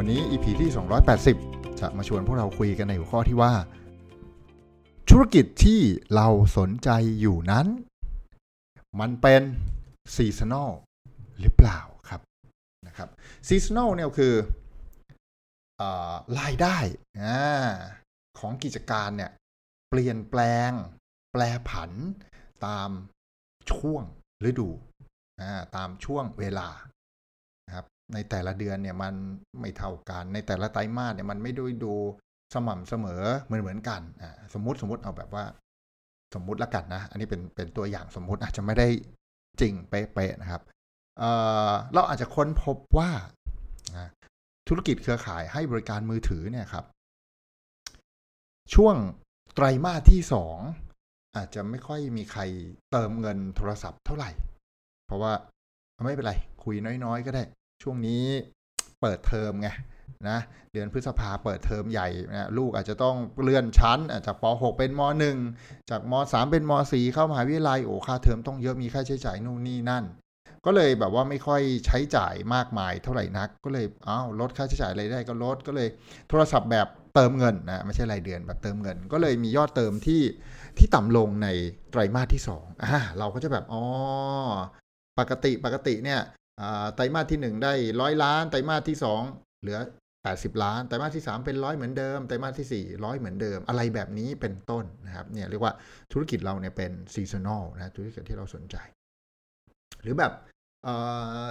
วันนี้ EP ที่ 280 จะมาชวนพวกเราคุยกันในหัวข้อที่ว่า ธุรกิจที่เราสนใจอยู่นั้น มันเป็น seasonal หรือเปล่าครับนะครับ seasonal เนี่ยคืออรายได้ของกิจการเนี่ย เปลี่ยนแปลง แปลผันตามช่วงฤดูตามช่วงเวลา ในแต่ละเดือนเนี่ยมันไม่เท่ากัน ในแต่ละไตรมาสเนี่ยมันไม่ด้ดูสม่ำเสมอเหมือนเหมือนกันอ่าสมมติสมมติเอาแบบว่า สมมุติละกันนะ อันนี้เป็นเป็นตัวอย่างสมมุติอาจจะไม่ได้จริงเป๊ะๆนะครับเอ่อเราอาจจะค้นพบว่าธุรกิจเครือข่ายให้บริการมือถือเนี่ยครับ ช่วงไตรมาสที่สองอาจจะไม่ค่อยมีใครเติมเงินโทรศัพท์เท่าไหร่ เพราะว่าไม่เป็นไร คุยน้อยๆ ก็ได้ ช่วงนี้เปิดเทอมไงนะเดือนพฤษภาเปิดเทอมใหญ่นะลูกอาจจะต้องเลื่อนชั้นจากป .6 เป็นม .1 จากม .3 เป็นม .4 เข้ามหาวิทยาลัยโอ้ค่าเทอมต้องเยอะมีค่าใช้จ่ายนู่นนี่นั่น ก็เลยแบบว่าไม่ค่อยใช้จ่ายมากมายเท่าไหร่นัก ก็เลยอ้าวลดค่าใช้จ่ายอะไรได้ก็ลดก็เลย โทรศัพท์แบบเติมเงินนะไม่ใช่รายเดือนแบบเติมเงิน ก็เลยมียอดเติมที่ที่ต่ำลงในไตรมาสที่สองอ่าเราก็จะแบบอ๋อปกติปกติเนี่ย ไตรมาสที่หนึ่งได้ร้อยล้าน ไตรมาสที่สองเหลือ 80 ล้าน ไตรมาสที่ 3 เป็นร้อยเหมือนเดิม ไตรมาสที่4ร้อยเหมือนเดิม อะไรแบบนี้เป็นต้นนะครับ เนี่ยเรียกว่าธุรกิจเราเนี่ยเป็นซีซันอลนะธุรกิจที่เราสนใจ หรือแบบ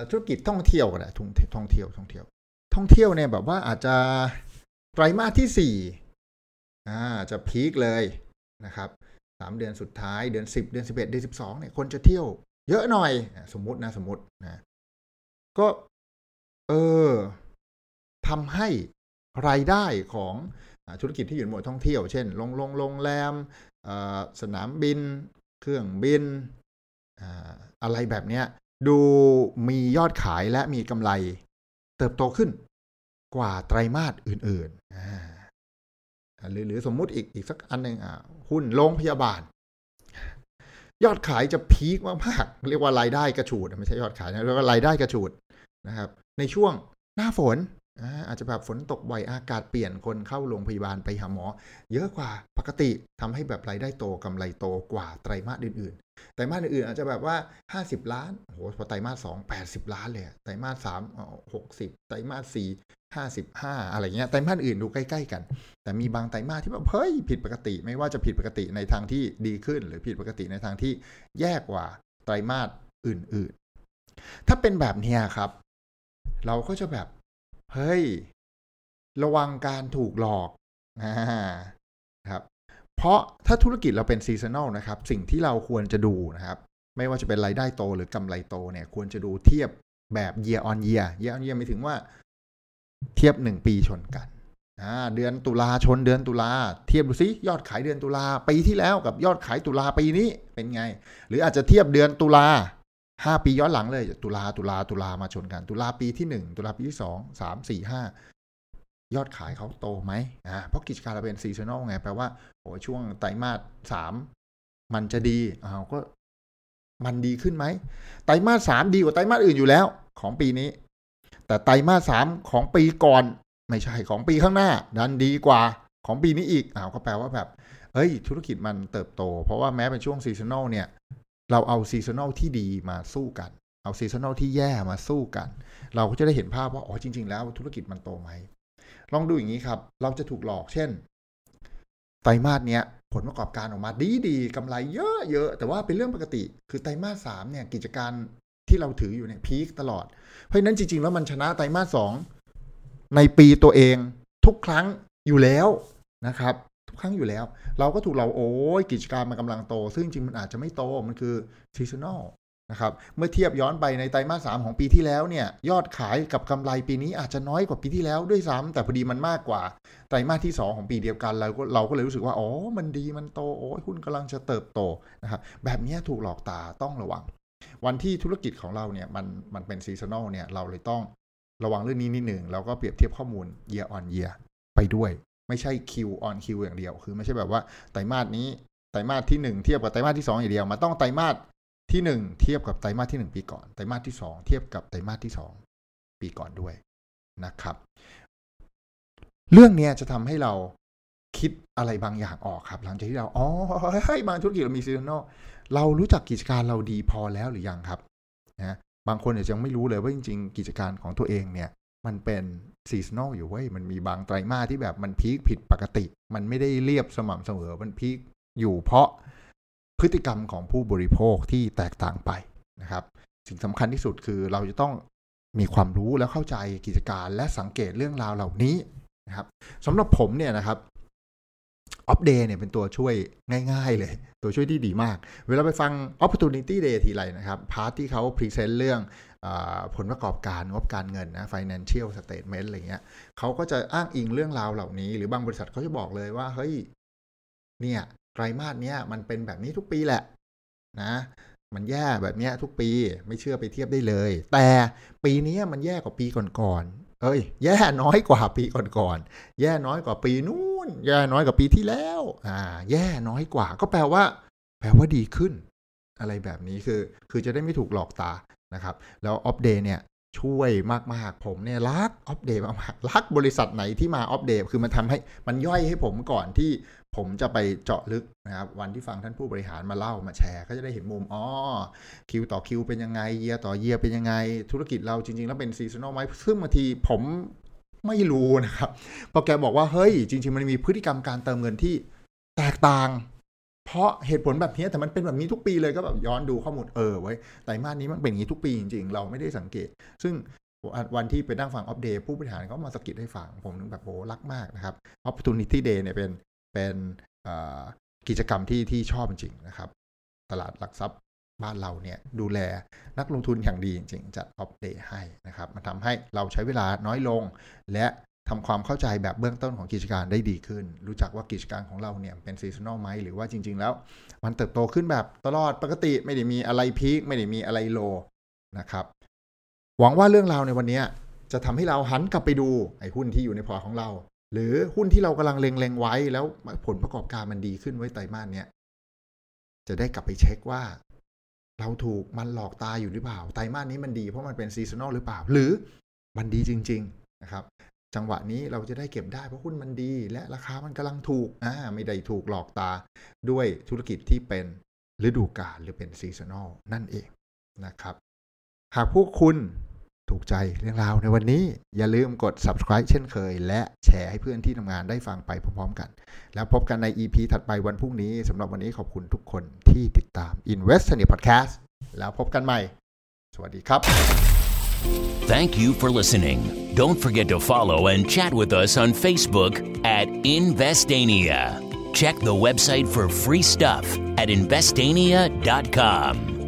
ธุรกิจท่องเที่ยวก็ได้ท่องท่องเที่ยวท่องเที่ยว ท่องเที่ยวเนี่ยแบบว่าอาจจะไตรมาสที่สี่อ่าจะพีคเลยนะครับสามเดือนสุดท้ายเดือนสิบเดือนสิบเอ็ดเดือนสิบสองเนี่ยคนจะเที่ยวเยอะหน่อย สมมตินะสมมตินะ ก็ เออทำให้รายได้ของธุรกิจที่อยู่ในหมวดท่องเที่ยว เช่นโรงโรงโรงแรมสนามบิน เครื่องบินอะไรแบบเนี้ยดูมียอดขายและมีกำไรเติบโตขึ้นกว่าไตรมาสอื่นๆหรือหรือสมมุติอีกอีกสักอันหนึ่งหุ้นโรงพยาบาล ยอดขายจะพีคมากๆเรียกว่ารายได้กระฉูดไม่ใช่ยอดขายนะเรียกว่ารายได้กระฉูดนะครับ ในช่วงหน้าฝน อาจจะแบบฝนตกบ่อยอากาศเปลี่ยนคนเข้าโรงพยาบาลไปหาหมอ เยอะกว่าปกติทำให้แบบรายได้โตกำไรโตกว่าไตรมาสอื่นๆ ไตรมาสอื่นๆอาจจะแบบว่า 50 ล้านโหพอไตรมาสสอง80ล้านเลยไตรมาสสามหกสิบไตรมาสสี่ห้าสิบห้าอะไรเงี้ยไตรมาสอื่นดูใกล้ๆกัน แต่มีบางไตรมาสที่แบบเฮ้ยผิดปกติ ไม่ว่าจะผิดปกติในทางที่ดีขึ้น หรือผิดปกติในทางที่แย่กว่าไตรมาสอื่นๆ ถ้าเป็นแบบนี้ครับ เราก็จะแบบ เฮ้ย ระวังการถูกหลอกนะครับ เพราะถ้าธุรกิจเราเป็น seasonal นะครับ สิ่งที่เราควรจะดูนะครับ ไม่ว่าจะเป็นรายได้โตหรือกำไรโตเนี่ย ควรจะดูเทียบแบบ year on year year on year หมายถึงว่า เทียบหนึ่งปีชนกันเดือนตุลาชนเดือนตุลาเทียบดูซิยอดขายเดือนตุลาปีที่แล้วกับยอดขายตุลาปีนี้เป็นไง หรืออาจจะเทียบเดือนตุลา ห้าปีย้อนหลังเลย ตุลาตุลาตุลามาชนกัน ตุลาปีที่หนึ่งตุลาปีที่สองสามสี่ห้ายอดขายเขาโตไหมอ่าเพราะกิจการเราเป็น seasonal ไงแปลว่าโอ้ช่วงไตรมาสสามมันจะดีอ้าวก็มันดีขึ้นไหมไตรมาสสามดีกว่าไตรมาสอื่นอยู่แล้ว ของปีนี้ แต่ไตรมาสสามของปีก่อน ไม่ใช่ของปีข้างหน้าดันดีกว่าของปีนี้อีกอ้าวก็แปลว่าแบบเฮ้ยธุรกิจมันเติบโต เพราะว่าแม้เป็นช่วง seasonal เนี่ย เราเอา seasonal ที่ดีมาสู้กัน เอา seasonal ที่แย่มาสู้กัน เราก็จะได้เห็นภาพว่า อ๋อจริง ๆ แล้วธุรกิจมันโตไหม ลองดูอย่างนี้ครับ เราจะถูกหลอกเช่น ไตรมาสเนี้ยผลประกอบการออกมาดีดีๆกำไรเยอะเยอะแต่ว่าเป็นเรื่องปกติ คือไตรมาสสามเนี่ยกิจการที่เราถืออยู่เนี่ยพีคตลอด เพราะฉะนั้นจริง ๆ แล้วมันชนะไตรมาสสองในปีตัวเองทุกครั้งอยู่แล้วนะครับ ทุกครั้งอยู่แล้ว เราก็ถูกเราโอ้ยกิจการมันกำลังโต ซึ่งจริงมันอาจจะไม่โตมันคือ seasonal นะครับเมื่อเทียบย้อนไปในไตรมาสสามของปีที่แล้วเนี่ยยอดขายกับกำไรปีนี้อาจจะน้อยกว่าปีที่แล้วด้วยซ้ำแต่พอดีมันมากกว่าไตรมาสที่ 2 ของปีเดียวกันเราก็เราก็เลยรู้สึกว่าอ๋อมันดีมันโตโอ้ยหุ้นกำลังจะเติบโตนะครับแบบนี้ถูกหลอกตาต้องระวัง วันที่ธุรกิจของเราเนี่ยมันมันเป็น seasonal เนี่ยเราเลยต้องระวังเรื่องนี้นิดหนึ่งแล้วก็เปรียบเทียบข้อมูล year on year ไปด้วย ไม่ใช่ Q on Q อย่างเดียว คือไม่ใช่แบบว่าไตรมาสนี้ไตรมาสที่1เทียบกับไตรมาสที่2อย่างเดียว มันต้องไตรมาสที่1เทียบกับไตรมาสที่1ปีก่อน ไตรมาสที่2เทียบกับไตรมาสที่2ปีก่อนด้วยนะครับ เรื่องนี้จะทำให้เราคิดอะไรบางอย่างออกครับ หลังจากที่เราอ๋อให้บางธุรกิจเรามี seasonal เรารู้จักกิจการเราดีพอแล้วหรือยังครับนะบางคนอาจจะยังไม่รู้เลยว่าจริง ๆ กิจการของตัวเองเนี่ย มันเป็น seasonal อยู่เว้ยมันมีบางไตรมาสที่แบบมัน peak ผิดปกติ มันไม่ได้เรียบสม่ำเสมอมัน peak อยู่เพราะพฤติกรรมของผู้บริโภคที่แตกต่างไปนะครับ สิ่งสำคัญที่สุดคือเราจะต้องมีความรู้แล้วเข้าใจกิจการและสังเกตเรื่องราวเหล่านี้นะครับสำหรับผมเนี่ยนะครับ Opp Day เนี่ยเป็นตัวช่วยง่ายๆเลย ตัวช่วยที่ดีมาก เวลาไปฟัง Opportunity Day ทีไรนะครับ part ที่เขา present เรื่องอผลประกอบการงบการเงินนะ financial statement อะไรเงี้ยเขาก็จะอ้างอิงเรื่องราวเหล่านี้ หรือบางบริษัทเขาจะบอกเลยว่า เฮ้ย เนี่ยไตรมาสเนี้ยมันเป็นแบบนี้ทุกปีแหละนะมันแย่แบบนี้ทุกปีไม่เชื่อไปเทียบได้เลย แต่ปีนี้มันแย่กว่าปีก่อนๆ เอ้ย แย่น้อยกว่าปีก่อนๆ แย่น้อยกว่าปีนู้น แย่น้อยกว่าปีที่แล้ว อ่า แย่น้อยกว่า ก็แปลว่า แปลว่าดีขึ้น อะไรแบบนี้คือ คือจะได้ไม่ถูกหลอกตา นะครับ แล้ว Opp Day เนี่ยช่วยมาก ๆ ผมเนี่ยรัก Opp Day มากๆรักบริษัทไหนที่มา Opp Day คือมันทำให้มันย่อยให้ผมก่อนที่ ผมจะไปเจาะลึกนะครับวันที่ฟังท่านผู้บริหารมาเล่ามาแชร์ ก็จะได้เห็นมุมอ๋อ Q ต่อ Q เป็นยังไงเยียต่อเยียเป็นยังไง ธุรกิจเราจริง ๆ แล้วเป็น seasonal ไหมซึ่งบางทีผมไม่รู้นะครับพอแกบอกว่าเฮ้ย จริง ๆ มันมีพฤติกรรมการเติมเงินที่แตกต่าง เพราะเหตุผลแบบนี้แต่มันเป็นแบบนี้ทุกปีเลยก็แบบย้อนดูข้อมูลเออไว้ไตรมาสนี้มันเป็นอย่างนี้ทุกปีจริง ๆ เราไม่ได้สังเกต ซึ่งวันที่ไปนั่งฟังอัปเดตผู้บริหารเขามาสกิดให้ฟัง ผมนึกแบบโอ้รักมากนะครับ Opportunity Day เนี่ยเป็น เป็นกิจกรรมที่ที่ชอบจริงนะครับ ตลาดหลักทรัพย์บ้านเราเนี่ยดูแลนักลงทุนอย่างดีจริงๆจัดอัปเดตให้นะครับมันทำให้เราใช้เวลาน้อยลง และทำความเข้าใจแบบเบื้องต้นของกิจการได้ดีขึ้น รู้จักว่ากิจการของเราเนี่ยเป็น seasonal ไหมหรือว่าจริง ๆ แล้ว มันเติบโตขึ้นแบบตลอดปกติไม่ได้มีอะไร peak ไม่ได้มีอะไร low นะครับ หวังว่าเรื่องราวในวันนี้จะทำให้เราหันกลับไปดูไอ้หุ้นที่อยู่ในพอร์ตของเรา หรือหุ้นที่เรากำลังเล็งๆไว้ แล้วผลประกอบการมันดีขึ้นไว้ไตรมาสเนี้ยจะได้กลับไปเช็คว่า เราถูกมันหลอกตาอยู่หรือเปล่าไตรมาสนี้มันดีเพราะมันเป็น seasonal หรือเปล่า หรือมันดีจริง ๆนะครับ จังหวะนี้เราจะได้เก็บได้เพราะหุ้นมันดี และราคามันกำลังถูกอ่าไม่ได้ถูกหลอกตาด้วยธุรกิจที่เป็นฤดูกาลหรือเป็นซีซันอลนั่นเองนะครับ หากพวกคุณ ถูกใจเรื่องราวในวันนี้อย่าลืมกด subscribe เช่นเคย และแชร์ให้เพื่อนที่ทำงานได้ฟังไปพร้อมๆกัน แล้วพบกันใน EP ถัดไปวันพรุ่งนี้สำหรับวันนี้ขอบคุณทุกคนที่ติดตาม Invest n e Podcast แล้วพบกันใหม่ สวัสดีครับ Thank you for listening. Don't forget to follow and chat with us on Facebook at Investania. Check the website for free stuff at investania.com.